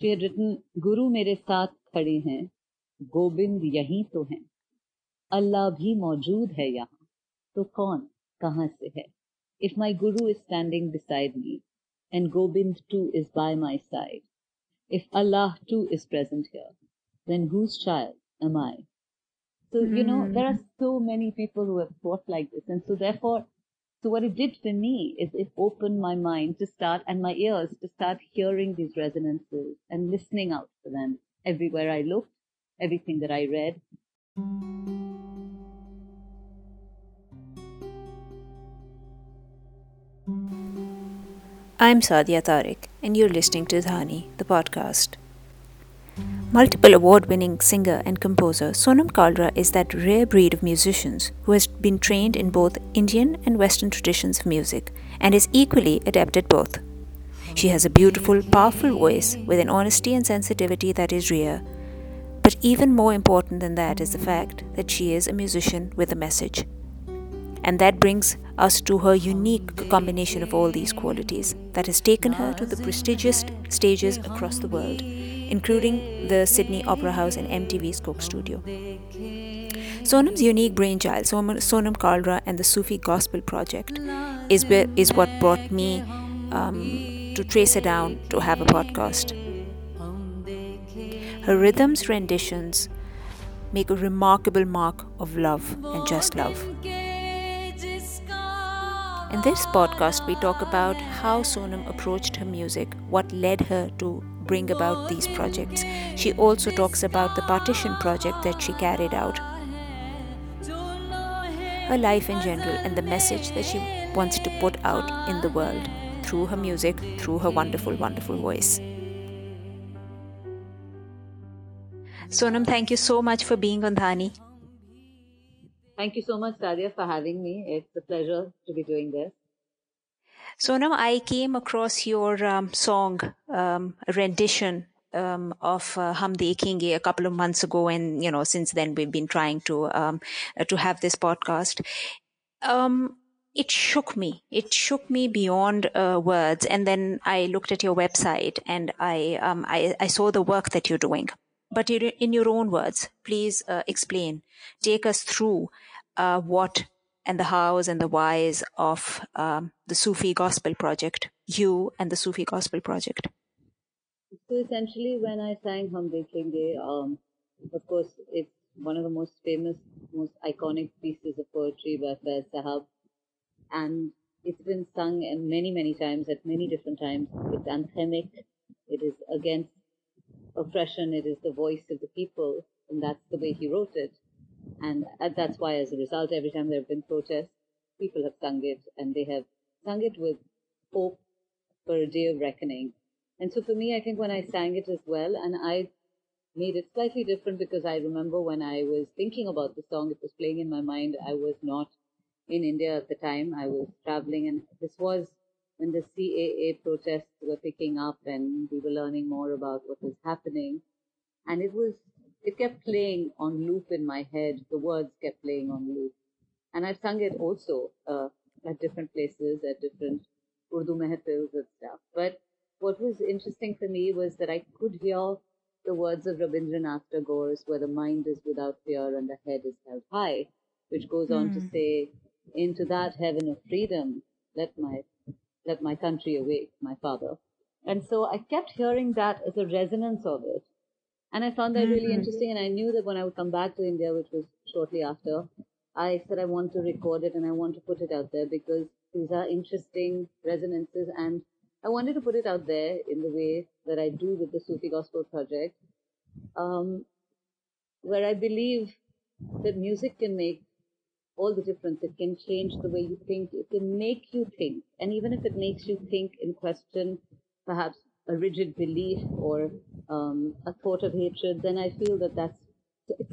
she had written, Guru mere saath khade hain, Gobind yahi to hain. Allah bhi maujood hai yahan, to kaun, kahan se hai? If my Guru is standing beside me, and Gobind too is by my side, if Allah too is present here, then whose child am I? So, you know, there are so many people who have thought like this. And so therefore, so what it did for me is it opened my mind to start and my ears to start hearing these resonances and listening out for them everywhere I looked, everything that I read. I'm Sadia Tariq, and you're listening to Dhani, the podcast. Multiple award winning singer and composer Sonam Kalra is that rare breed of musicians who has been trained in both Indian and Western traditions of music and is equally adept at both. She has a beautiful, powerful voice with an honesty and sensitivity that is rare. But even more important than that is the fact that she is a musician with a message. And that brings us to her unique combination of all these qualities that has taken her to the prestigious stages across the world including the Sydney Opera House and MTV's Coke Studio. Sonam's unique brainchild, Sonam Kalra and the Sufi Gospel Project, is, is what brought me um, to trace her down to have a podcast. Her rhythms renditions make a remarkable mark of love and just love. In this podcast, we talk about how Sonam approached her music, what led her to bring about these projects. She also talks about the partition project that she carried out, her life in general, and the message that she wants to put out in the world through her music, through her wonderful, wonderful voice. Sonam, thank you so much for being on Dhani. Thank you so much, Sadia, for having me. It's a pleasure to be doing this. Sonam, I came across your um, song um, rendition um, of uh, Hum Dekhenge a couple of months ago, and you know since then we've been trying to um, uh, to have this podcast. Um, it shook me. It shook me beyond uh, words. And then I looked at your website and I um, I, I, saw the work that you're doing. But in your own words, please uh, explain, take us through uh, what and the hows and the whys of um, the Sufi Gospel Project, you and the Sufi Gospel Project? So essentially, when I sang Hum Dekhenge, um, of course, it's one of the most famous, most iconic pieces of poetry by Faiz Sahab. And it's been sung many, many times at many different times. It's anthemic. It is against oppression. It is the voice of the people. And that's the way he wrote it. And uh, that's why, as a result, every time there have been protests, people have sung it and they have sung it with hope for a day of reckoning. And so for me, I think when I sang it as well, and I made it slightly different because I remember when I was thinking about the song, it was playing in my mind. I was not in India at the time. I was traveling, and this was when the CAA protests were picking up and we were learning more about what was happening. And it was it kept playing on loop in my head. The words kept playing on loop. And I've sung it also uh, at different places, at different Urdu mehfils and stuff. But what was interesting for me was that I could hear the words of Rabindranath Tagore's, where the mind is without fear and the head is held high, which goes on to hmm. say, into that heaven of freedom, let my, let my country awake, my father. And so I kept hearing that as a resonance of it. And I found that really mm-hmm. interesting. And I knew that when I would come back to India, which was shortly after, I said I want to record it and I want to put it out there because these are interesting resonances. And I wanted to put it out there in the way that I do with the Sufi Gospel Project, um, where I believe that music can make all the difference. It can change the way you think. It can make you think. And even if it makes you think and question perhaps a rigid belief or um, a thought of hatred, then I feel that that's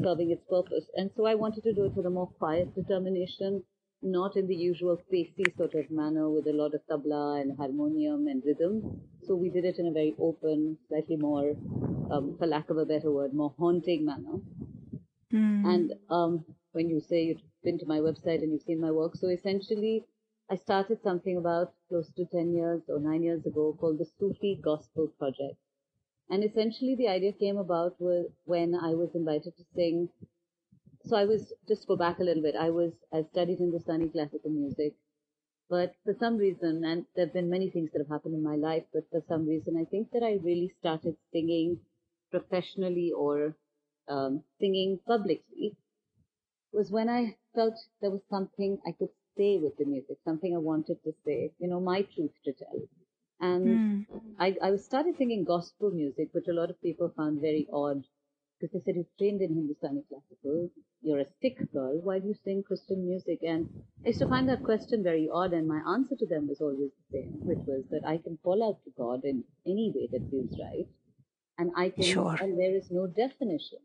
serving its purpose. And so I wanted to do it with a more quiet determination, not in the usual spacey sort of manner with a lot of tabla and harmonium and rhythm. So we did it in a very open, slightly more, um, for lack of a better word, more haunting manner. Mm. And um, when you say you've been to my website and you've seen my work, so essentially I started something about close to 10 years or 9 years ago called the Sufi Gospel Project. And essentially, the idea came about when I was invited to sing. So I was just go back a little bit. I was I studied Hindustani classical music, but for some reason, and there have been many things that have happened in my life, but for some reason, I think that I really started singing professionally or um, singing publicly was when I felt there was something I could say with the music, something I wanted to say, you know, my truth to tell. And mm. I, I started singing gospel music, which a lot of people found very odd because they said you've trained in Hindustani classical, you're a Sikh girl, why do you sing Christian music? And I used to find that question very odd, and my answer to them was always the same, which was that I can call out to God in any way that feels right, and I can, sure. and there is no definition.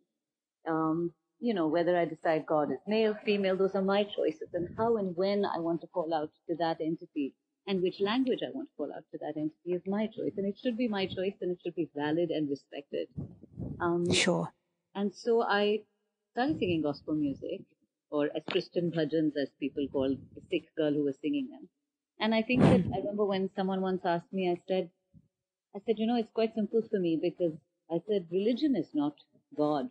Um, you know, whether I decide God is male, female, those are my choices, and how and when I want to call out to that entity and which language I want to call out to that entity is my choice. And it should be my choice and it should be valid and respected. Um, sure. And so I started singing gospel music, or as Christian bhajans, as people call the Sikh girl who was singing them. And I think that I remember when someone once asked me, I said, I said, you know, it's quite simple for me because I said religion is not God,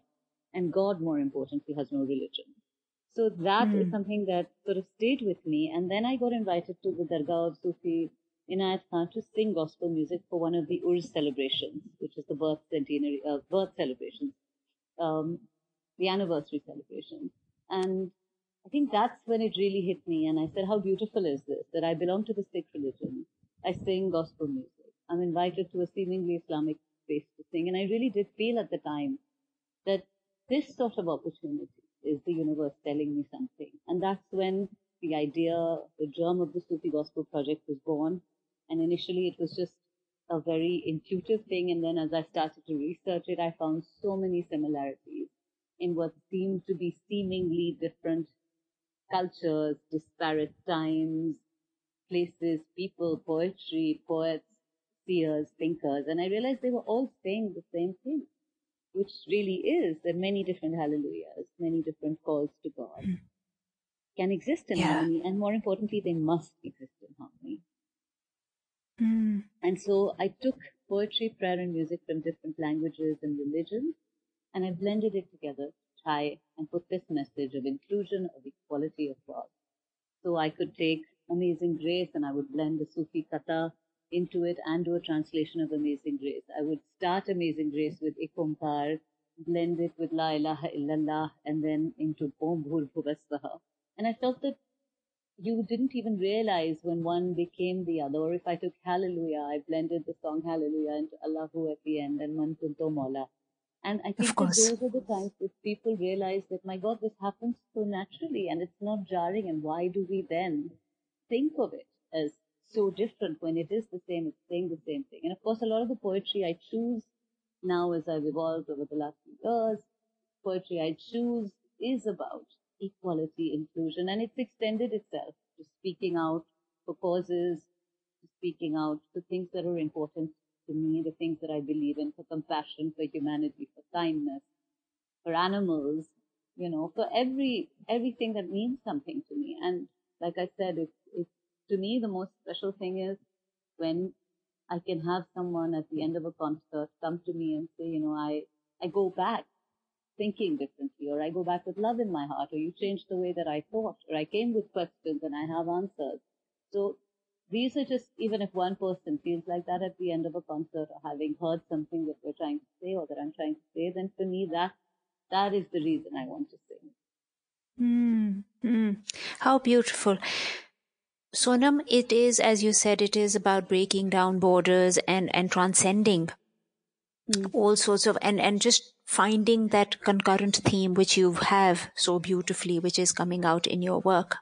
and God, more importantly, has no religion. So that mm. is hmm. something that sort of stayed with me. And then I got invited to the Dargah of Sufi Inayat Khan to sing gospel music for one of the Urs celebrations, which is the birth centenary, uh, birth celebrations, um, the anniversary celebration. And I think that's when it really hit me. And I said, how beautiful is this that I belong to the Sikh religion. I sing gospel music. I'm invited to a seemingly Islamic space to sing. And I really did feel at the time that this sort of opportunity is the universe telling me something? And that's when the idea, the germ of the Sufi Gospel Project was born. And initially it was just a very intuitive thing. And then as I started to research it, I found so many similarities in what seemed to be seemingly different cultures, disparate times, places, people, poetry, poets, seers, thinkers. And I realized they were all saying the same thing which really is that many different hallelujahs, many different calls to God hmm. can exist in yeah. harmony, and more importantly, they must exist in harmony. Mm. And so I took poetry, prayer, and music from different languages and religions, and I blended it together to try and put this message of inclusion, of equality of God. So I could take Amazing Grace and I would blend the Sufi Katha into it and do a translation of Amazing Grace. I would start Amazing Grace with Ik Omkar, blend it with La ilaha illallah, and then into Om Bhur Bhuvasvaha. And I felt that you didn't even realize when one became the other. Or if I took Hallelujah, I blended the song Hallelujah into Allahu at the end and Man Kunto Mola. And I think that those are the times that people realize that, my God, this happens so naturally and it's not jarring. And why do we then think of it as so different when it is the same, it's saying the same thing. And of course, a lot of the poetry I choose now as I've evolved over the last few years, poetry I choose is about equality, inclusion, and it's extended itself to speaking out for causes, to speaking out for things that are important to me, the things that I believe in, for compassion, for humanity, for kindness, for animals, you know, for every everything that means something to me. And like I said, it's to me, the most special thing is when I can have someone at the end of a concert come to me and say, you know, I, I go back thinking differently, or I go back with love in my heart, or you changed the way that I thought, or I came with questions and I have answers. So these are just, even if one person feels like that at the end of a concert, or having heard something that we're trying to say, or that I'm trying to say, then for me, that, that is the reason I want to sing. Mm, mm. How beautiful. Sonam, it is, as you said, it is about breaking down borders and, and transcending mm. all sorts of, and, and just finding that concurrent theme which you have so beautifully, which is coming out in your work.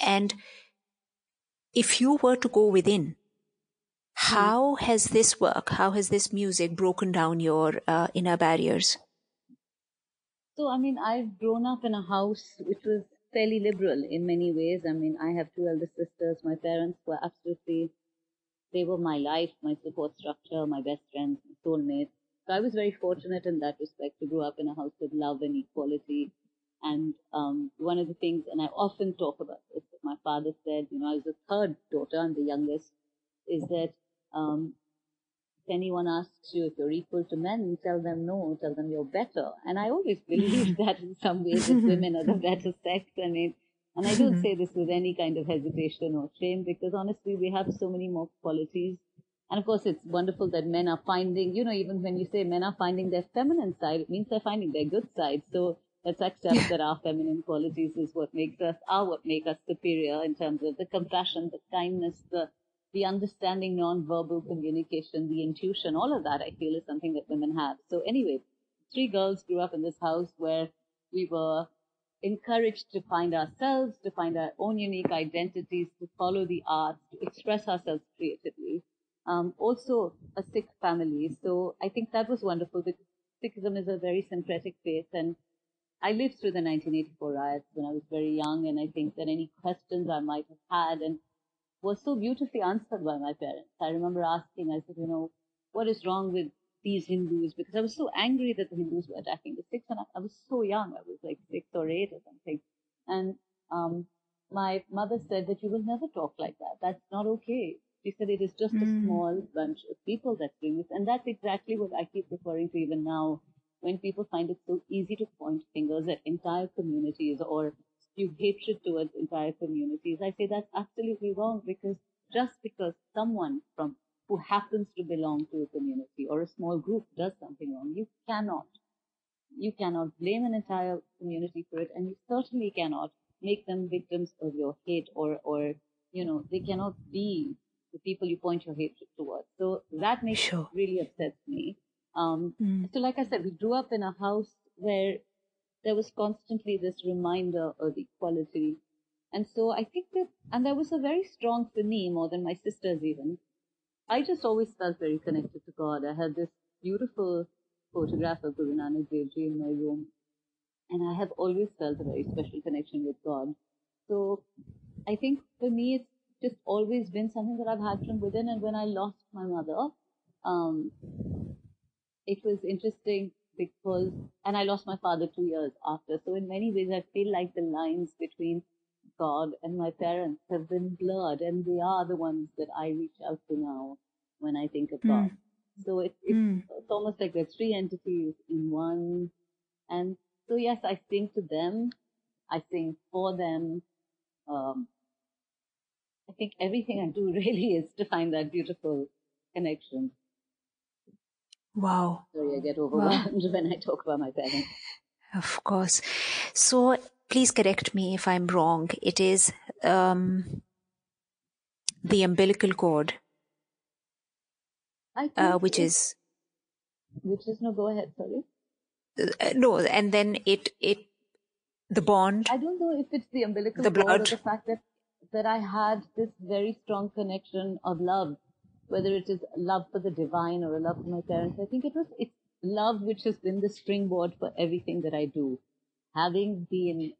And if you were to go within, hmm. how has this work, how has this music broken down your uh, inner barriers? So, I mean, I've grown up in a house which was fairly liberal in many ways. I mean, I have two elder sisters. My parents were absolutely, they were my life, my support structure, my best friends, my soulmates. So I was very fortunate in that respect to grow up in a house with love and equality. And um, one of the things, and I often talk about this, my father said, you know, I was the third daughter, I'm the youngest, is that um, anyone asks you if you're equal to men, tell them no, tell them you're better. And I always believe that in some ways that women are the better sex. I mean, and I don't say this with any kind of hesitation or shame because honestly, we have so many more qualities. And of course, it's wonderful that men are finding, you know, even when you say men are finding their feminine side, it means they're finding their good side. So let's accept that our feminine qualities is what makes us, are what make us superior in terms of the compassion, the kindness, the, the understanding non-verbal communication, the intuition, all of that I feel is something that women have. So anyway, three girls grew up in this house where we were encouraged to find ourselves, to find our own unique identities, to follow the arts, to express ourselves creatively. Um, also a Sikh family. So I think that was wonderful because Sikhism is a very syncretic faith and I lived through the 1984 riots when I was very young and I think that any questions I might have had and was so beautifully answered by my parents. I remember asking, I said, you know, what is wrong with these Hindus because I was so angry that the Hindus were attacking the Sikhs, and I, I was so young. I was like six or eight or something. And um, my mother said that you will never talk like that. That's not okay. She said it is just mm. a hmm. small bunch of people that's doing this, and that's exactly what I keep referring to even now. When people find it so easy to point fingers at entire communities or spew hatred towards entire communities, I say that's absolutely wrong because just because someone from who happens to belong to a community or a small group does something wrong. You cannot, you cannot blame an entire community for it, and you certainly cannot make them victims of your hate or, or, you know, they cannot be the people you point your hatred towards. So that makes sure. really upsets me. Um, mm. So, like I said, we grew up in a house where there was constantly this reminder of equality. And so I think that, and that was a very strong for me more than my sisters even, I just always felt very connected to God. I had this beautiful photograph of Guru Nanak Dev Ji in my room, and I have always felt a very special connection with God. So I think for me, it's just always been something that I've had from within. And when I lost my mother, um, it was interesting because, and I lost my father two years after. So in many ways, I feel like the lines between God and my parents have been blurred, and they are the ones that I reach out to now when I think of God. Mm. So it, it's, mm. it's almost like there's three entities in one. And so, yes, I sing to them, I sing for them. Um, I think everything I do really is to find that beautiful connection. Wow. Sorry, I get overwhelmed wow. when I talk about my parents. Of course. So please correct me if I'm wrong. It is um, the umbilical cord, uh, which is which is no. Go ahead, sorry. Uh, no, and then it it the bond. I don't know if it's the umbilical the cord blood. or the fact that that I had this very strong connection of love, whether it is love for the divine or a love for my parents. I think it was it's love which has been the springboard for everything that I do having been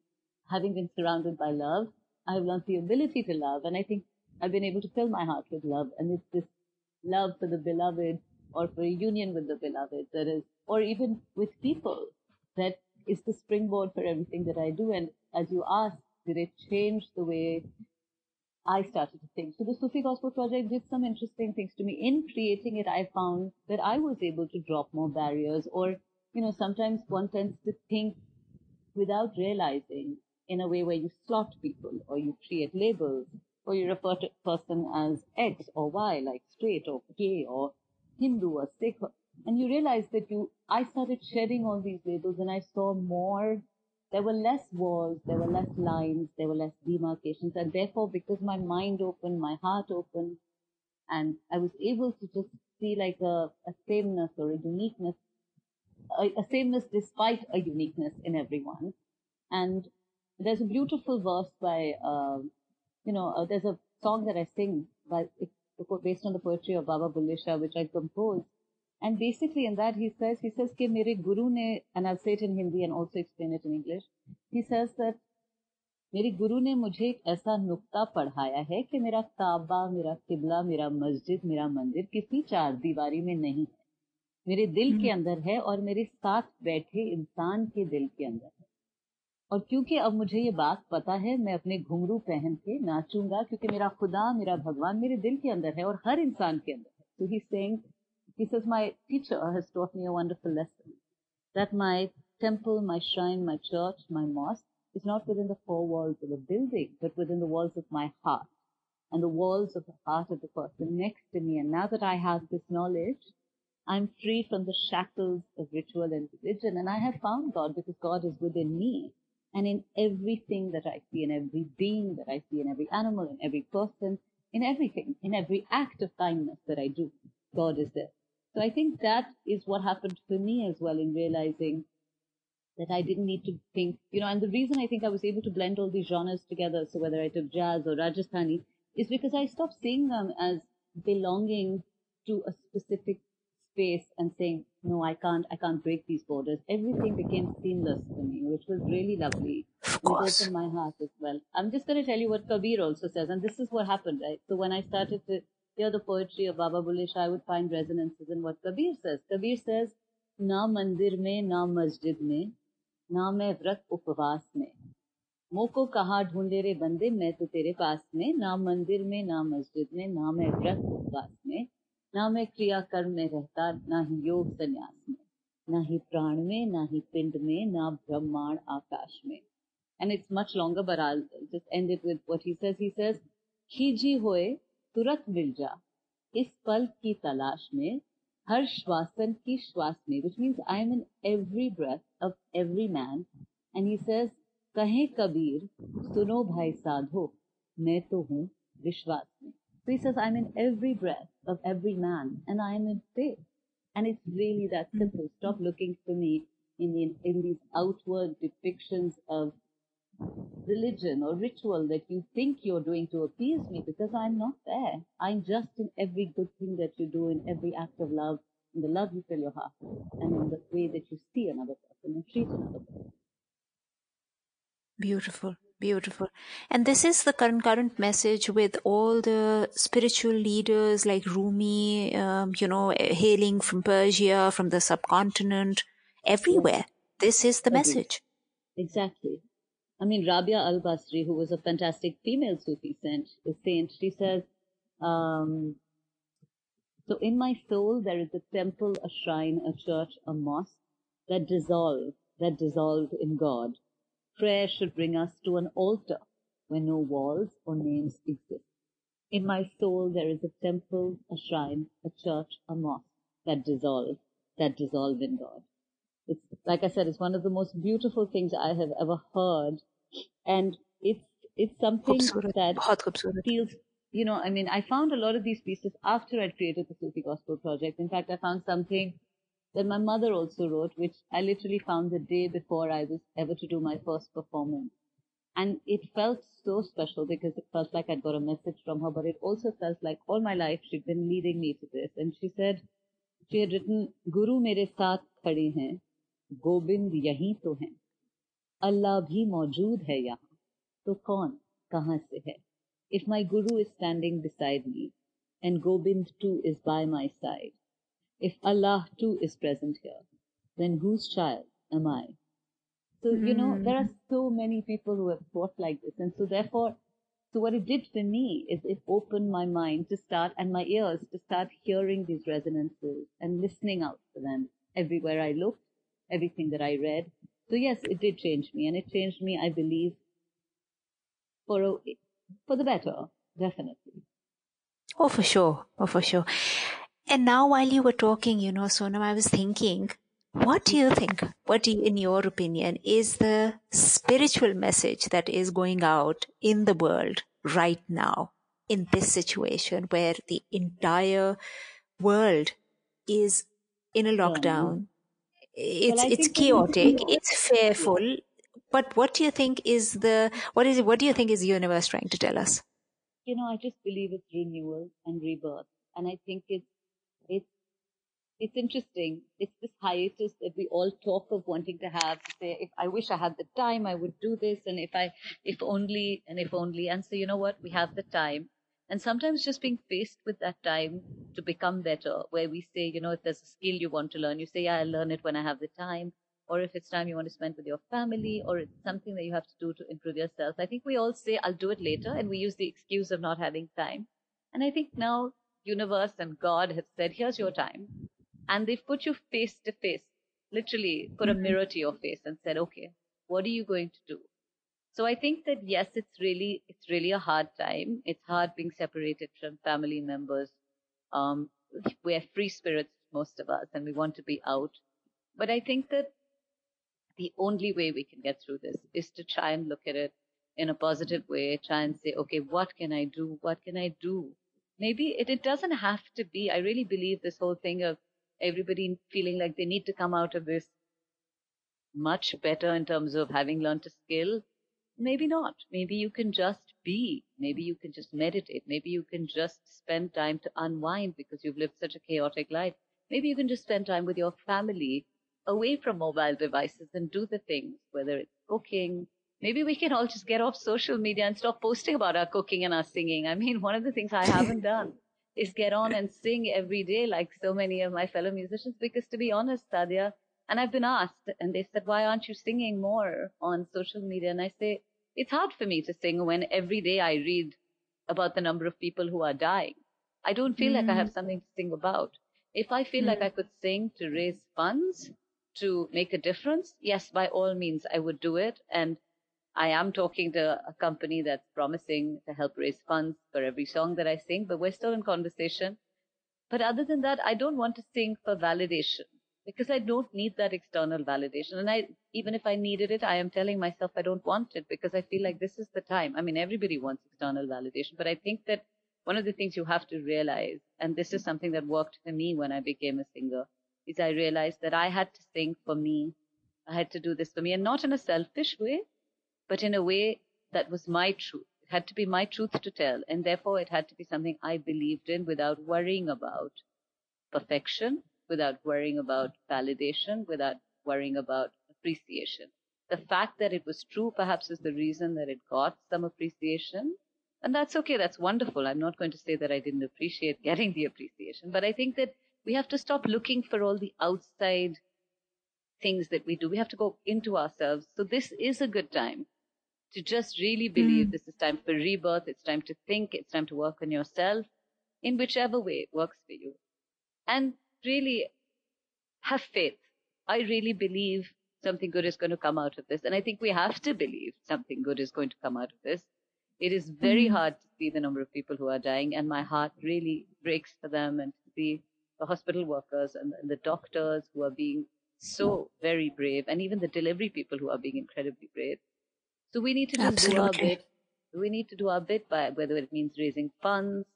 having been surrounded by love, I have learned the ability to love, and I think I've been able to fill my heart with love, and it's this love for the beloved or for a union with the beloved that is, or even with people that is the springboard for everything that I do. And as you asked, did it change the way I started to think? So the Sufi Gospel Project did some interesting things to me. In creating it, I found that I was able to drop more barriers or, you know, sometimes one tends to think without realizing in a way where you slot people or you create labels or you refer to a person as X or Y, like straight or gay or Hindu or Sikh. And you realize that you, I started shedding all these labels and I saw more, there were less walls, there were less lines, there were less demarcations. And therefore, because my mind opened, my heart opened, and I was able to just see like a, a sameness or a uniqueness a, a sameness despite a uniqueness in everyone. And there's a beautiful verse by, uh, you know, uh, there's a song that I sing by, based on the poetry of Baba Bulle Shah, which I composed. And basically in that he says, he says, कि मेरे guru ne, and I'll say it in Hindi and also explain it in English. He says that मेरे गुरु ने मुझे एक ऐसा नुक्ता पढ़ाया है कि मेरा काबा मेरा किबला मेरा मस्जिद मेरा मंदिर किसी चार दीवारी में नहीं है मेरे दिल के हम्म। अंदर है और मेरे साथ बैठे इंसान के दिल के अंदर है और क्योंकि अब मुझे ये बात पता है मैं अपने घुंघरू पहन के नाचूँगा क्योंकि मेरा खुदा मेरा भगवान मेरे दिल के अंदर है और हर इंसान के अंदर है तो ही saying He says, My teacher has taught me a wonderful lesson that my temple, my shrine, my church, my mosque is not within the four walls of a building, but within the walls of my heart and the walls of the heart of the person next to me. And now that I have this knowledge, I'm free from the shackles of ritual and religion. And I have found God because God is within me. And in everything that I see, in every being that I see, in every animal, in every person, in everything, in every act of kindness that I do, God is there. So I think that is what happened for me as well in realizing that I didn't need to think, you know, and the reason I think I was able to blend all these genres together, so whether I took jazz or Rajasthani, is because I stopped seeing them as belonging to a specific space and saying, no, I can't, I can't break these borders. Everything became seamless for me, which was really lovely. Of course. It opened my heart as well. I'm just going to tell you what Kabir also says, and this is what happened, right? So when I started to hear the poetry of Baba Bulle Shah, I would find resonances in what Kabir says. Kabir says, ना मंदिर में ना मस्जिद में ना मैं व्रत उपवास में मोको कहा ढूंढे रे बंदे मैं तो तेरे पास में ना मंदिर में ना मस्जिद में ना मैं व्रत उपवास में ना मैं क्रिया कर्म में रहता ना ही योग संन्यास में ना ही प्राण में ना ही पिंड में ना ब्रह्मांड आकाश में and it's much longer but I'll just end it with what he says he says खीजी होए तुरंत मिल जा इस पल की तलाश में हर श्वासन की श्वास में which means I am in every breath of every man and he says कहे कबीर सुनो भाई साधो मैं तो हूँ विश्वास में so he says I'm in every breath of every man and I am in faith and it's really that simple stop looking for me in, the, in these outward depictions of religion or ritual that you think you're doing to appease me because I'm not there. I'm just in every good thing that you do, in every act of love, in the love you fill your heart and in the way that you see another person and treat another person. Beautiful, beautiful. And this is the current current message with all the spiritual leaders like Rumi, um, you know, hailing from Persia, from the subcontinent, everywhere. This is the message. Exactly. I mean, Rabia al Basri, who was a fantastic female Sufi saint, saint she says, um, so in my soul there is a temple, a shrine, a church, a mosque that dissolve, that dissolve in God. Prayer should bring us to an altar where no walls or names exist. In my soul there is a temple, a shrine, a church, a mosque that dissolve, that dissolve in God. It's, like I said, it's one of the most beautiful things I have ever heard and it's it's something that feels you know i mean i found a lot of these pieces after i created the sufi gospel project. In fact i found something that my mother also wrote which i literally found the day before i was ever to do my first performance. And it felt so special because it felt like i'd got a message from her but it also felt like all my life she'd been leading me to this. And she said she had written guru mere saath khade hain gobind yahi to hain अल्लाह भी मौजूद है यहाँ तो कौन कहाँ से है if my guru is standing beside me and gobind too is by my side if allah too is present here then whose child am i so you know there are so many people who have thought like this and so therefore so what it did for me is it opened my mind to start and my ears to start hearing these resonances and listening out for them everywhere i looked everything that I read. so yes, it did change me, and it changed me, I believe, for a, for the better, definitely. Oh, for sure. Oh, for sure. And now, while you were talking, you know, Sonam, I was thinking, what do you think? What, do you, in your opinion, is the spiritual message that is going out in the world right now in this situation where the entire world is in a lockdown? It's it's chaotic. It's fearful. But what do you think is the what is what do you think is the universe trying to tell us? You know, I just believe it's renewal and rebirth, and I think it's it's it's interesting. It's this hiatus that we all talk of wanting to have. Say, if I wish I had the time, I would do this, and if I, if only, and if only. And so, you know what? We have the time, and sometimes just being faced with that time to become better, where we say, you know, if there's a skill you want to learn, you say, yeah, I'll learn it when I have the time. Or if it's time you want to spend with your family, or it's something that you have to do to improve yourself. I think we all say, I'll do it later, and we use the excuse of not having time. And I think now universe and God have said, here's your time. And they've put you face to face, literally put a Mm-hmm. mirror to your face and said, okay, what are you going to do? So I think that yes, it's really, it's really a hard time. It's hard being separated from family members. Um, we're free spirits, most of us, and we want to be out. But I think that the only way we can get through this is to try and look at it in a positive way, try and say, okay, what can I do? What can I do? Maybe it, it doesn't have to be. I really believe this whole thing of everybody feeling like they need to come out of this much better in terms of having learned a skill. Maybe not. Maybe you can just be. Maybe you can just meditate. Maybe you can just spend time to unwind because you've lived such a chaotic life. Maybe you can just spend time with your family away from mobile devices and do the things, whether it's cooking. Maybe we can all just get off social media and stop posting about our cooking and our singing. I mean, one of the things I haven't done is get on and sing every day like so many of my fellow musicians because to be honest, Sadia, and I've been asked and they said, why aren't you singing more on social media? And I say, it's hard for me to sing when every day I read about the number of people who are dying. I don't feel like I have hmm. something to sing about. If I feel like hmm. I could sing to raise funds, to make a difference, yes, by all means, I would do it. And I am talking to a company that's promising to help raise funds for every song that I sing, but we're still in conversation. But other than that, I don't want to sing for validation because I don't need that external validation. And I, even if I needed it, I am telling myself I don't want it because I feel like this is the time. I mean, everybody wants external validation, but I think that one of the things you have to realize, and this is something that worked for me when I became a singer, is I realized that I had to sing for me. I had to do this for me and not in a selfish way, but in a way that was my truth. It had to be my truth to tell. And therefore it had to be something I believed in without worrying about perfection, without worrying about validation, without worrying about appreciation. The fact that it was true perhaps is the reason that it got some appreciation. And that's okay. That's wonderful. I'm not going to say that I didn't appreciate getting the appreciation, but I think that we have to stop looking for all the outside things that we do. We have to go into ourselves. So this is a good time to just really believe Mm. this is time for rebirth. It's time to think. It's time to work on yourself in whichever way it works for you. And really have faith. I really believe something good is going to come out of this. And I think we have to believe something good is going to come out of this. It is very Mm. hard to see the number of people who are dying, and my heart really breaks for them and to see the hospital workers and, and the doctors who are being so very brave, and even the delivery people who are being incredibly brave. So we need to just do our bit. We need to do our bit by whether it means raising funds.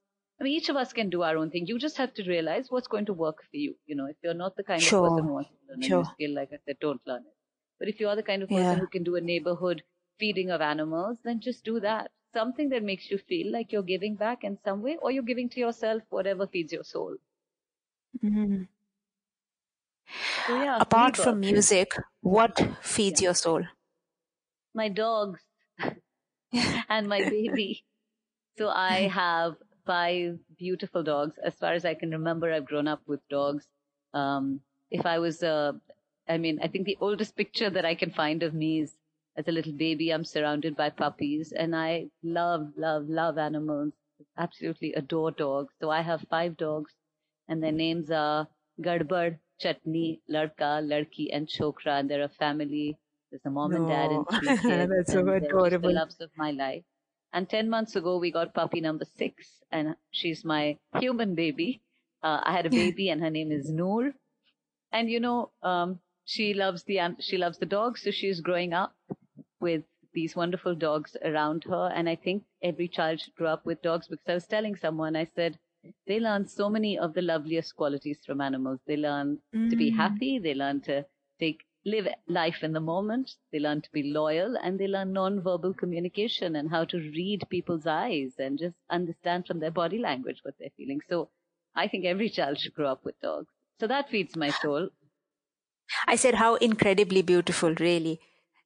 I mean, each of us can do our own thing. You just have to realize what's going to work for you. You know, if you're not the kind Sure. of person who wants to learn a new skill, like I said, don't learn it. But if you're the kind of person Yeah. who can do a neighborhood feeding of animals, then just do that. Something that makes you feel like you're giving back in some way, or you're giving to yourself whatever feeds your soul. Mm. So yeah, Apart from music, what feeds your soul? my dogs and my baby. So I have five beautiful dogs. As far as I can remember, I've grown up with dogs. Um, if I was, uh, I mean, I think the oldest picture that I can find of me is as a little baby. I'm surrounded by puppies, and I love, love, love animals. Absolutely adore dogs. So I have five dogs, and their names are Gadbad, Chutney, Ladka, Ladki, and Chokra, and they're a family. There's a mom and dad and three kids. That's so they're the loves of my life. And 10 months ago, we got puppy number six, and she's my human baby. Uh, I had a baby, and her name is Noor. And you know, um, she loves the she loves the dogs, so she's growing up with these wonderful dogs around her. And I think every child should grow up with dogs because I was telling someone, I said, they learn so many of the loveliest qualities from animals. They learn to be Mm. happy. They learn to take live life in the moment. They learn to be loyal, and they learn non-verbal communication and how to read people's eyes and just understand from their body language what they're feeling. So, I think every child should grow up with dogs. So that feeds my soul. I said, how incredibly beautiful, really.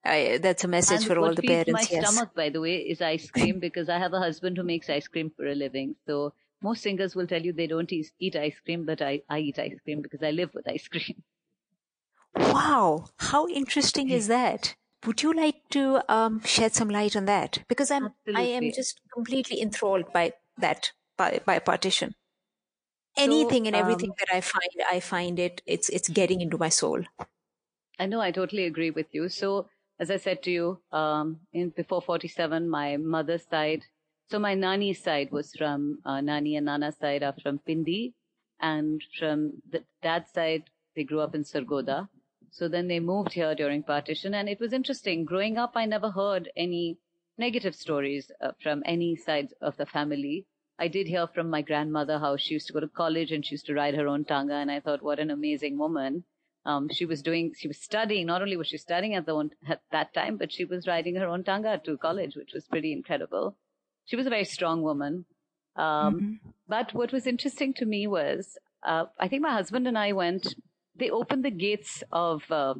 I, that's a message And for all the parents. my Yes. stomach, by the way, is ice cream because I have a husband who makes ice cream for a living. So most singers will tell you they don't eat, eat ice cream, but I, I eat ice cream because I live with ice cream. Wow, how interesting is that? Would you like to um, shed some light on that? Because I'm, I am just completely enthralled by that by, by partition. anything so, and everything um, that I find, I find it, it's, it's getting into my soul. I know, I totally agree with you. So, as I said to you, um, in before 47, my mother's side, so my nani's side was from, uh, nani and nana's side are from Pindi. And from the dad's side, they grew up in Sargodha. So then they moved here during partition. And it was interesting. Growing up, I never heard any negative stories uh, from any side of the family. I did hear from my grandmother how she used to go to college and she used to ride her own tanga. And I thought, what an amazing woman. Um, she was doing, she was studying, not only was she studying at, the at that time, but she was riding her own tanga to college, which was pretty incredible. She was a very strong woman. Um, mm-hmm. But what was interesting to me was, uh, I think my husband and I went, they opened the gates of uh,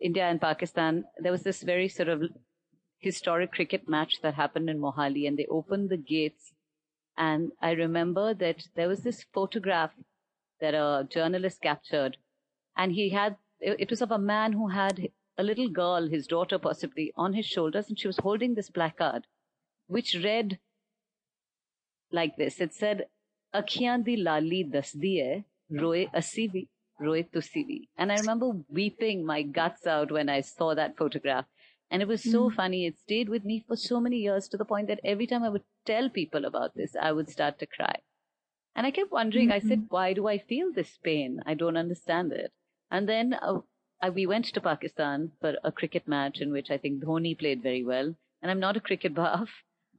India and Pakistan. There was this very sort of historic cricket match that happened in Mohali, and they opened the gates and I remember that there was this photograph that a journalist captured, and he had, it was of a man who had a little girl, his daughter possibly, on his shoulders, and she was holding this placard, which read like this. It said, di lali dasdi hai, roe asivi, roe tusivi. And I remember weeping my guts out when I saw that photograph. And it was so mm. funny. It stayed with me for so many years to the point that every time I would tell people about this, I would start to cry. And I kept wondering, mm-hmm. I said, mm-hmm. why do I feel this pain? I don't understand it. And then uh, I, we went to Pakistan for a cricket match in which I think Dhoni played very well. And I'm not a cricket buff,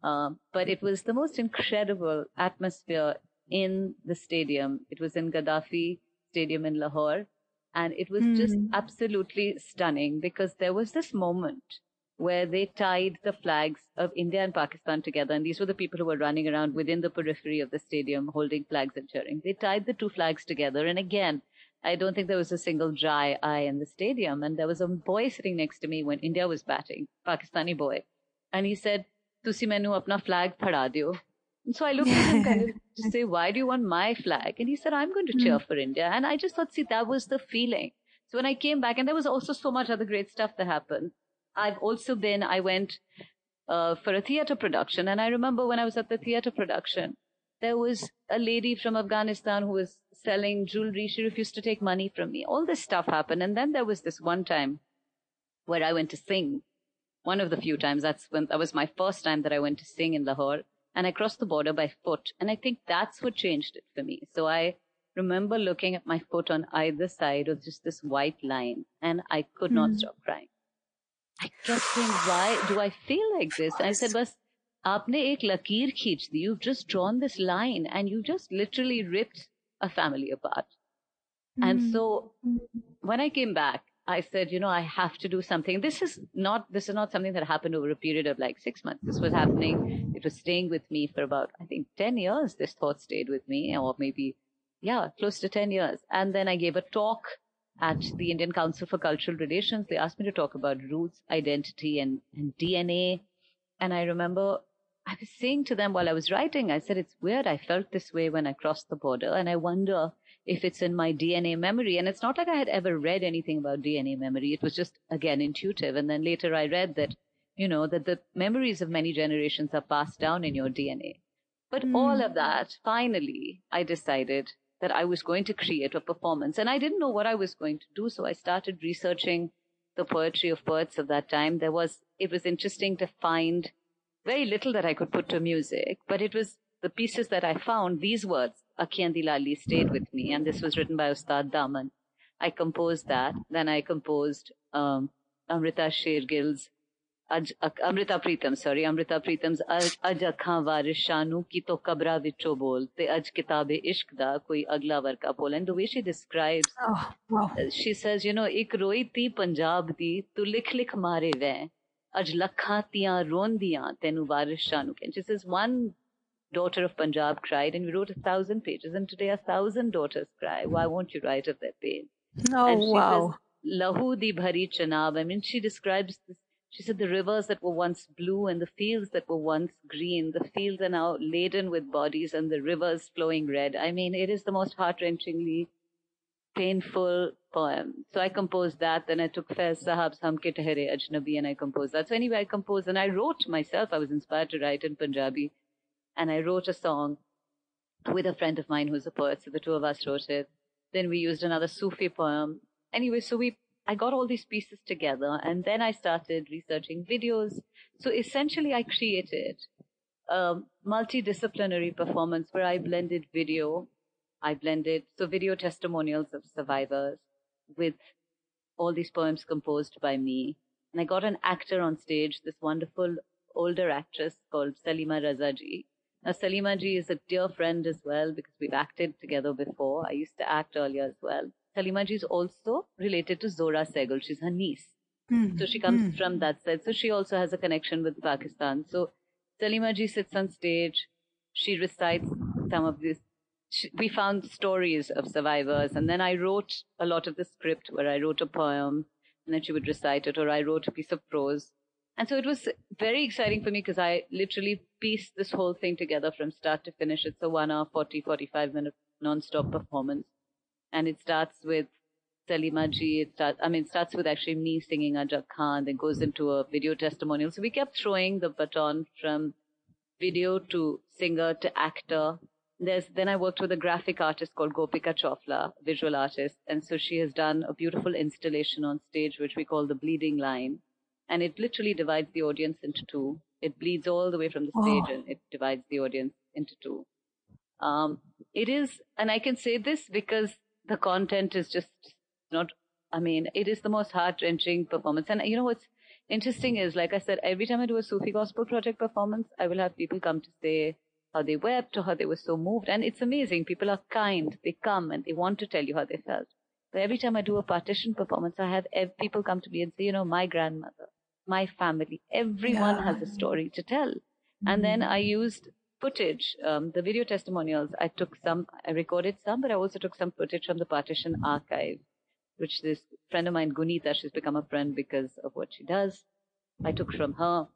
uh, but it was the most incredible atmosphere in the stadium. It was in Gaddafi Stadium in Lahore. And it was mm. just hmm. absolutely stunning because there was this moment where they tied the flags of India and Pakistan together. And these were the people who were running around within the periphery of the stadium holding flags and cheering. They tied the two flags together. And again, I don't think there was a single dry eye in the stadium. And there was a boy sitting next to me when India was batting, Pakistani boy. And he said, Tusi menu apna flag phada. And so I looked at him kind of to say, why do you want my flag? And he said, I'm going to cheer mm. for India. And I just thought, see, that was the feeling. So when I came back, and there was also so much other great stuff that happened. I've also been, I went uh, for a theater production. And I remember when I was at the theater production, there was a lady from Afghanistan who was selling jewelry. She refused to take money from me. All this stuff happened. And then there was this one time where I went to sing. One of the few times. That's when that was my first time that I went to sing in Lahore and I crossed the border by foot. And I think that's what changed it for me. So I remember looking at my foot on either side of just this white line and I could not mm. stop crying. I kept saying, why do I feel like this? And I said, bas, aapne ek lakir khich di. You've just drawn this line and you just literally ripped a family apart. Mm. And so when I came back, I said, you know, I have to do something. This is not, this is not something that happened over a period of like six months. This was happening. It was staying with me for about, I think, 10 years. This thought stayed with me or maybe, yeah, close to 10 years. And then I gave a talk at the Indian Council for Cultural Relations. They asked me to talk about roots, identity and, and DNA. And I remember I was saying to them while I was writing, I said, it's weird. I felt this way when I crossed the border. And I wonder if it's in my DNA memory. And it's not like I had ever read anything about DNA memory. It was just, again, intuitive. And then later I read that, you know, that the memories of many generations are passed down in your DNA. But mm. all of that, finally, I decided that I was going to create a performance. And I didn't know what I was going to do. So I started researching the poetry of poets of that time. There was, it was interesting to find very little that I could put to music, but it was the pieces that I found, these words, Akhiyan Lali stayed with me. And this was written by Ustad Daman. I composed that. Then I composed um, Amrita Shergill's Aj, Amrita Pritam, sorry, Amrita Pritam's Aj Akhan Varish Shanu Ki To Kabra Vicho Bol Te Aj Kitabe Ishq Da Koi Agla Varka Bol. And the way she describes, oh, wow. she says, you know, Ik roi ti Punjab di, tu likh likh mare ve. Aj lakha tiyan ron diyan, tenu varish shanu. And she says, one daughter of Punjab cried, and we wrote a thousand pages, and today a thousand daughters cry. Why won't you write of their pain? Oh, wow. Lahu di bhari chanab. I mean, she describes this. She said the rivers that were once blue and the fields that were once green, the fields are now laden with bodies and the rivers flowing red. I mean, it is the most heart-wrenchingly painful poem. So I composed that. Then I took Faiz Sahab's Hum Ke Tehre Ajnabi and I composed that. So anyway, I composed and I wrote myself. I was inspired to write in Punjabi and I wrote a song with a friend of mine who's a poet. So the two of us wrote it. Then we used another Sufi poem. Anyway, so we I got all these pieces together and then I started researching videos. So essentially I created a multidisciplinary performance where I blended video. I blended, so video testimonials of survivors with all these poems composed by me. And I got an actor on stage, this wonderful older actress called Salima Razaji. Now, Salima ji is a dear friend as well because we've acted together before. I used to act earlier as well. Salima ji is also related to Zohra Sehgal. She's her niece. Mm. So she comes mm. from that side. So she also has a connection with Pakistan. So Salima ji sits on stage. She recites some of this. She, we found stories of survivors. And then I wrote a lot of the script where I wrote a poem and then she would recite it, or I wrote a piece of prose. And so it was very exciting for me because I literally pieced this whole thing together from start to finish. It's a one hour, 40, 45 minute non-stop performance and it starts with Salima ji. It starts, I mean, starts with actually me singing Ajak Khan, then goes into a video testimonial. So we kept throwing the baton from video to singer to actor. There's, then I worked with a graphic artist called Gopika Chowfla, visual artist. And so she has done a beautiful installation on stage, which we call the bleeding line. And it literally divides the audience into two. It bleeds all the way from the stage oh. and it divides the audience into two. Um, it is, and I can say this because the content is just not, I mean, it is the most heart wrenching performance. And you know what's interesting is, like I said, every time I do a Sufi Gospel Project performance, I will have people come to say how they wept or how they were so moved. And it's amazing. People are kind. They come and they want to tell you how they felt. But every time I do a partition performance, I have people come to me and say, you know, my grandmother, my family, everyone yeah. has a story to tell. Mm-hmm. And then I used footage, um, the video testimonials, I took some, I recorded some, but I also took some footage from the partition archive, which this friend of mine, Guneeta, she's become a friend because of what she does. I took from her.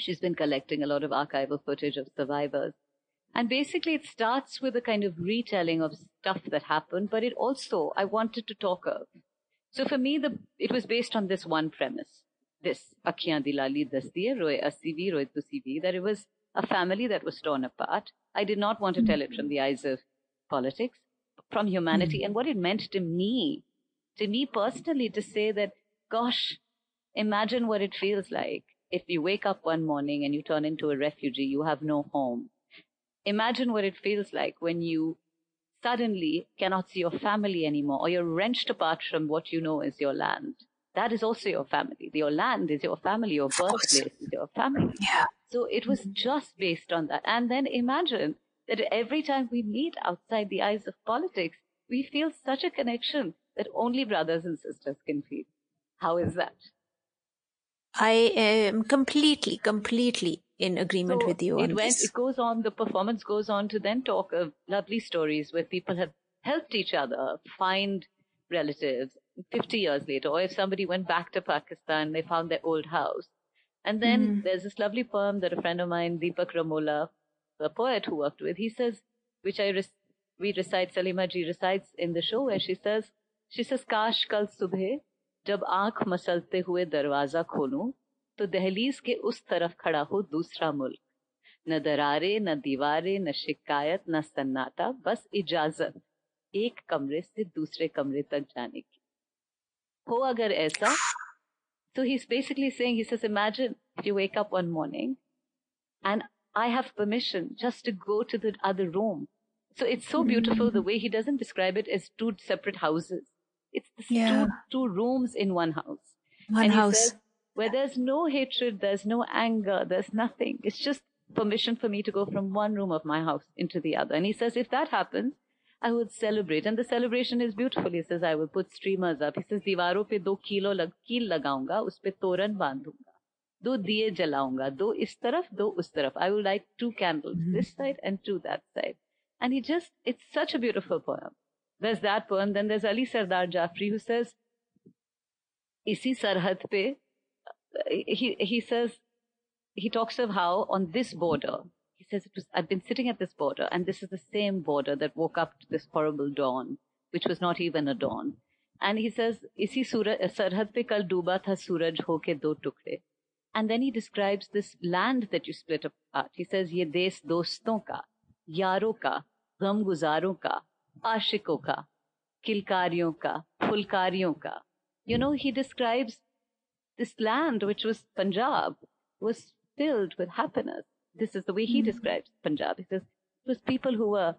She's been collecting a lot of archival footage of survivors. And basically it starts with a kind of retelling of stuff that happened, but it also, I wanted to talk of. So for me, the, it was based on this one premise. This, Akhiyan Dilali Dastiye, Roy Asivi, Roy Tusivi, that it was a family that was torn apart. I did not want to tell it from the eyes of politics, from humanity, mm-hmm. and what it meant to me, to me personally, to say that, gosh, imagine what it feels like if you wake up one morning and you turn into a refugee, you have no home. Imagine what it feels like when you suddenly cannot see your family anymore or you're wrenched apart from what you know is your land. That is also your family. Your land is your family. Your birthplace is your family. Yeah. So it was mm-hmm. just based on that. And then imagine that every time we meet outside the eyes of politics, we feel such a connection that only brothers and sisters can feel. How is that? I am completely, completely in agreement so with you it went, this. It goes on, the performance goes on to then talk of lovely stories where people have helped each other find relatives 50 years later, or if somebody went back to Pakistan, they found their old house and then mm-hmm. there's this lovely poem that a friend of mine, Deepak Ramola, a poet who worked with, he says, which I re- we recite, Salima ji recites in the show where she says, she says, काश कल सुबह जब आंख मसलते हुए दरवाजा खोलूं तो दहलीज के उस तरफ खड़ा हो दूसरा मुल्क न दरारे न दीवारे न शिकायत न सन्नाटा बस इजाजत एक कमरे से दूसरे कमरे तक जाने की ho agar aisa. So he's basically saying, he says, imagine if you wake up one morning and I have permission just to go to the other room. So it's so beautiful the mm. way he doesn't describe it as two separate houses. It's yeah. two, two rooms in one house. One and house. Says, where there's no hatred, there's no anger, there's nothing. It's just permission for me to go from one room of my house into the other. And he says, if that happens, I would celebrate. And the celebration is beautiful. He says, I will put streamers up. He says, दीवारों पे दो kilo लग, कील लगाऊंगा उस पे तोरण बांधूंगा दो दिए जलाऊंगा दो इस तरफ दो उस तरफ I will light two candles mm-hmm. this side and two that side. And he just, it's such a beautiful poem. There's that poem. Then there's Ali Sardar Jafri who says, इसी सरहद पे, he, he says, he talks of how on this border, he says, it was, I've been sitting at this border, and this is the same border that woke up to this horrible dawn, which was not even a dawn. And he says, Isi suraj, sarhad pe kal duba tha suraj hoke do tukde. And then he describes this land that you split apart. He says, ye des doston ka, yaro ka, gam guzaron ka, ashiko ka, kilkariyon ka, fulkariyon ka. You know, he describes this land, which was Punjab, was filled with happiness this is the way he mm. describes Punjab. He says it was people who were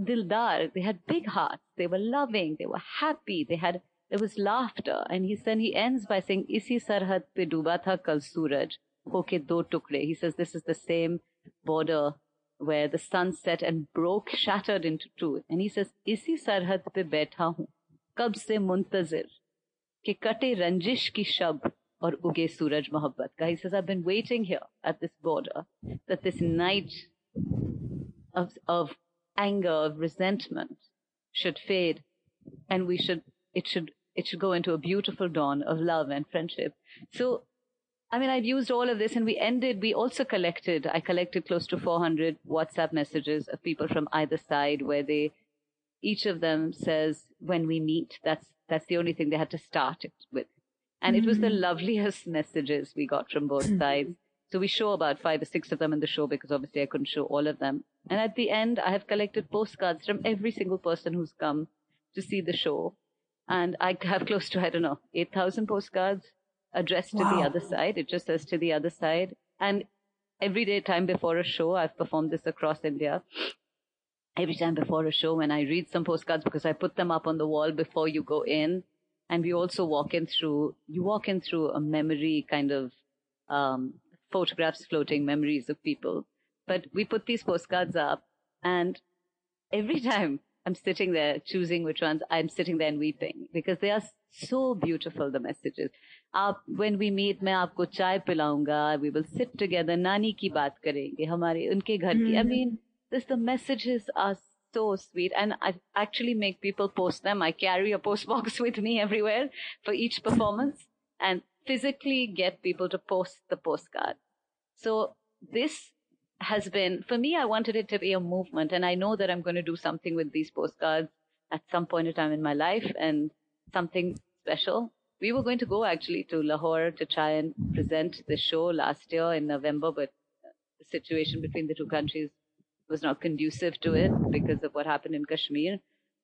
dildar they had big hearts. They were loving. They were happy. They had there was laughter. And he then he ends by saying isi sarhad pe duba tha kal suraj. Hoke do tukde. He says this is the same border where the sun set and broke shattered into two. And he says isi sarhad pe baitha hu. Kab se muntazir. Ke kate ranjish ki shab or uge suraj mohabbat ka he says i've been waiting here at this border that this night of of anger of resentment should fade and we should it should it should go into a beautiful dawn of love and friendship. So, I mean, I've used all of this and we ended, we also collected, I collected close to 400 WhatsApp messages of people from either side where they, each of them says, when we meet, that's, that's the only thing they had to start it with. And mm-hmm. it was the mm-hmm. loveliest messages we got from both mm-hmm. sides. So we show about five or six of them in the show because obviously I couldn't show all of them. And at the end, I have collected postcards from every single person who's come to see the show. And I have close to, I don't know, 8,000 postcards addressed wow. to the other side. It just says to the other side. And every day time before a show, I've performed this across India. Every time before a show, when I read some postcards, because I put them up on the wall before you go in, and we also walk in through, you walk in through a memory kind of, um, photographs floating memories of people. But we put these postcards up and every time I'm sitting there choosing which ones. I'm sitting there and weeping because they are so beautiful, the messages. आप when we meet मैं आपको चाय पिलाऊंगा we will sit together नानी की बात करेंगे हमारे उनके घर की I mean this the messages are so sweet and I actually make people post them I carry a post box with me everywhere for each performance and physically get people to post the postcard so this has been, for me, I wanted it to be a movement. And I know that I'm going to do something with these postcards at some point in time in my life and something special. We were going to go actually to Lahore to try and present the show last year in November, but the situation between the two countries was not conducive to it because of what happened in Kashmir.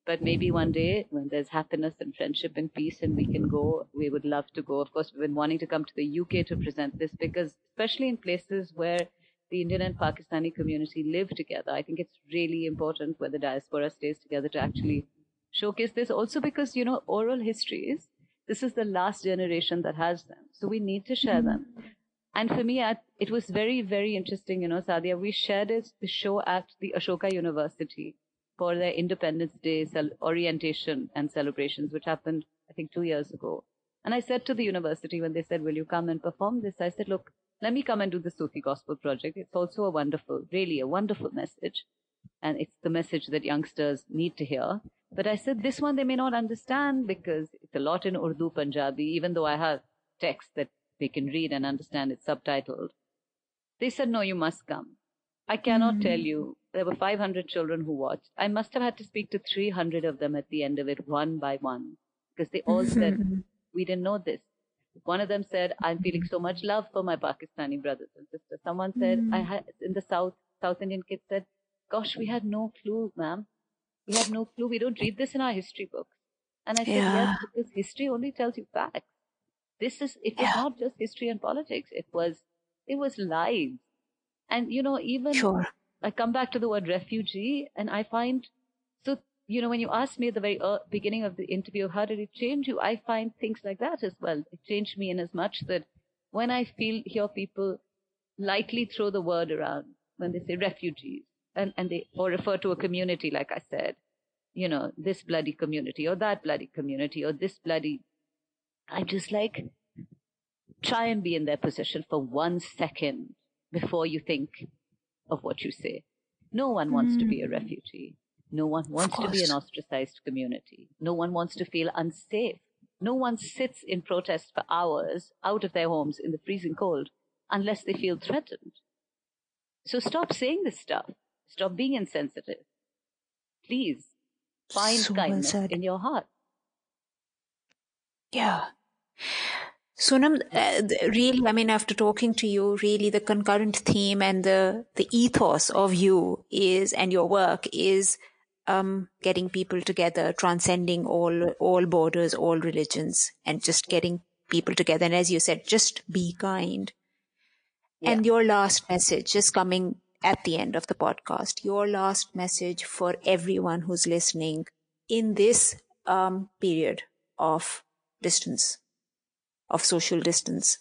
But maybe one day when there's happiness and friendship and peace and we can go, we would love to go. Of course, we've been wanting to come to the UK to present this because especially in places where the Indian and Pakistani community live together. I think it's really important where the diaspora stays together to actually showcase this. Also because, you know, oral histories, this is the last generation that has them. So we need to share mm-hmm. them. And for me, it was very, very interesting, you know, Sadia, we shared it, the show at the Ashoka University for their Independence Day orientation and celebrations, which happened, I think, two years ago. And I said to the university when they said, will you come and perform this? I said, look, let me come and do the Sufi Gospel Project. It's also a wonderful, really a wonderful message. And it's the message that youngsters need to hear. But I said this one they may not understand because it's a lot in Urdu, Punjabi, even though I have text that they can read and understand it's subtitled. They said, no, you must come. I cannot mm-hmm. tell you. There were 500 children who watched. I must have had to speak to 300 of them at the end of it, one by one, because they all said, we didn't know this. One of them said, I'm feeling so much love for my Pakistani brothers and sisters. Someone said, mm. I had in the South, South Indian kid said, gosh, we had no clue, ma'am. We had no clue. We don't read this in our history books. And I said, yeah. yes, because history only tells you facts. This is, it was yeah. not just history and politics. It was, it was lives. And, you know, even sure. I come back to the word refugee and I find so, you know, when you asked me at the very uh, beginning of the interview, how did it change you? I find things like that as well. It changed me in as much that when I feel, hear people lightly throw the word around when they say refugees and, and they, or refer to a community, like I said, you know, this bloody community or that bloody community or this bloody, I'm just like, try and be in their position for one second before you think of what you say. No one wants mm. to be a hmm. refugee. No one wants to be an ostracized community. No one wants to feel unsafe. No one sits in protest for hours out of their homes in the freezing cold unless they feel threatened. So stop saying this stuff. Stop being insensitive. Please find so kindness well in your heart. Yeah. Sonam, uh, really, I mean, after talking to you, really the concurrent theme and the, the ethos of you is, and your work is um, getting people together, transcending all all borders, all religions, and just getting people together. And as you said, just be kind. Yeah. And your last message, is coming at the end of the podcast, your last message for everyone who's listening in this um, period of distance, of social distance.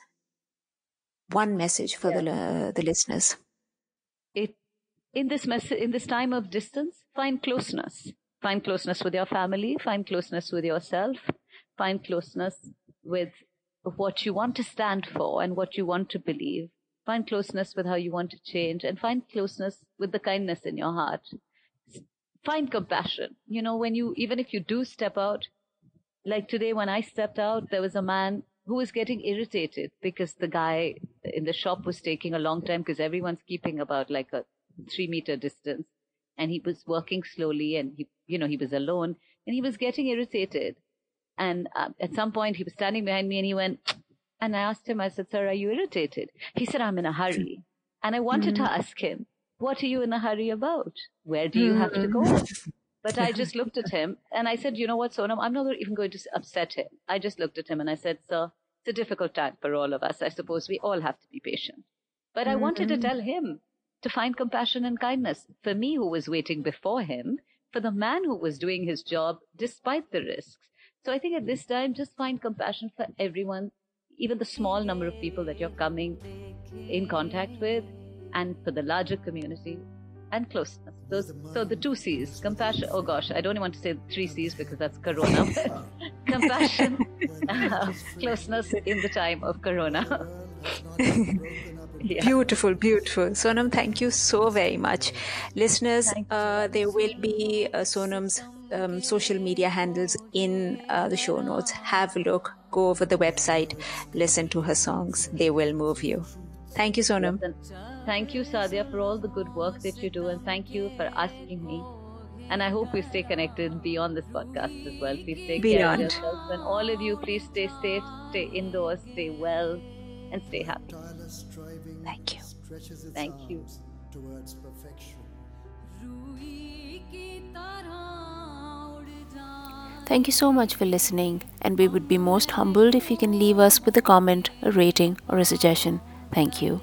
One message for yeah. the uh, the listeners. It in this mess in this time of distance, find closeness. Find closeness with your family. Find closeness with yourself. Find closeness with what you want to stand for and what you want to believe. Find closeness with how you want to change and find closeness with the kindness in your heart. Find compassion. You know, when you, even if you do step out, like today when I stepped out, there was a man who was getting irritated because the guy in the shop was taking a long time because everyone's keeping about like a three meter distance and he was working slowly and he, you know, he was alone and he was getting irritated. And uh, at some point he was standing behind me and he went, and I asked him, I said, sir, are you irritated? He said, I'm in a hurry. And I wanted mm-hmm. to ask him, what are you in a hurry about? Where do you mm-hmm. have to go? But I just looked at him and I said, you know what, Sonam, I'm not even going to upset him. I just looked at him and I said, sir, it's a difficult time for all of us. I suppose we all have to be patient. But I wanted to mm-hmm. tell him to find compassion and kindness for me who was waiting before him, for the man who was doing his job despite the risks. So I think at this time, just find compassion for everyone even the small number of people that you're coming in contact with, and for the larger community and closeness. Those, so the two C's, compassion. Oh gosh, I don't even want to say three C's because that's Corona. compassion, uh, closeness in the time of Corona. Yeah. Beautiful, beautiful. Sonam, thank you so very much. Listeners, uh, there will be uh, Sonam's um, social media handles in uh, the show notes. Have a look, go over the website, listen to her songs. They will move you. Thank you, Sonam. Thank you, Sadia, for all the good work that you do, and thank you for asking me. And I hope we stay connected beyond this podcast as well. Please take beyond. care of yourselves. And all of you, please stay safe, stay indoors, stay well, and stay happy. Thank you. Thank you. Towards perfection. Thank you so much for listening, and we would be most humbled if you can leave us with a comment, a rating, or a suggestion. Thank you.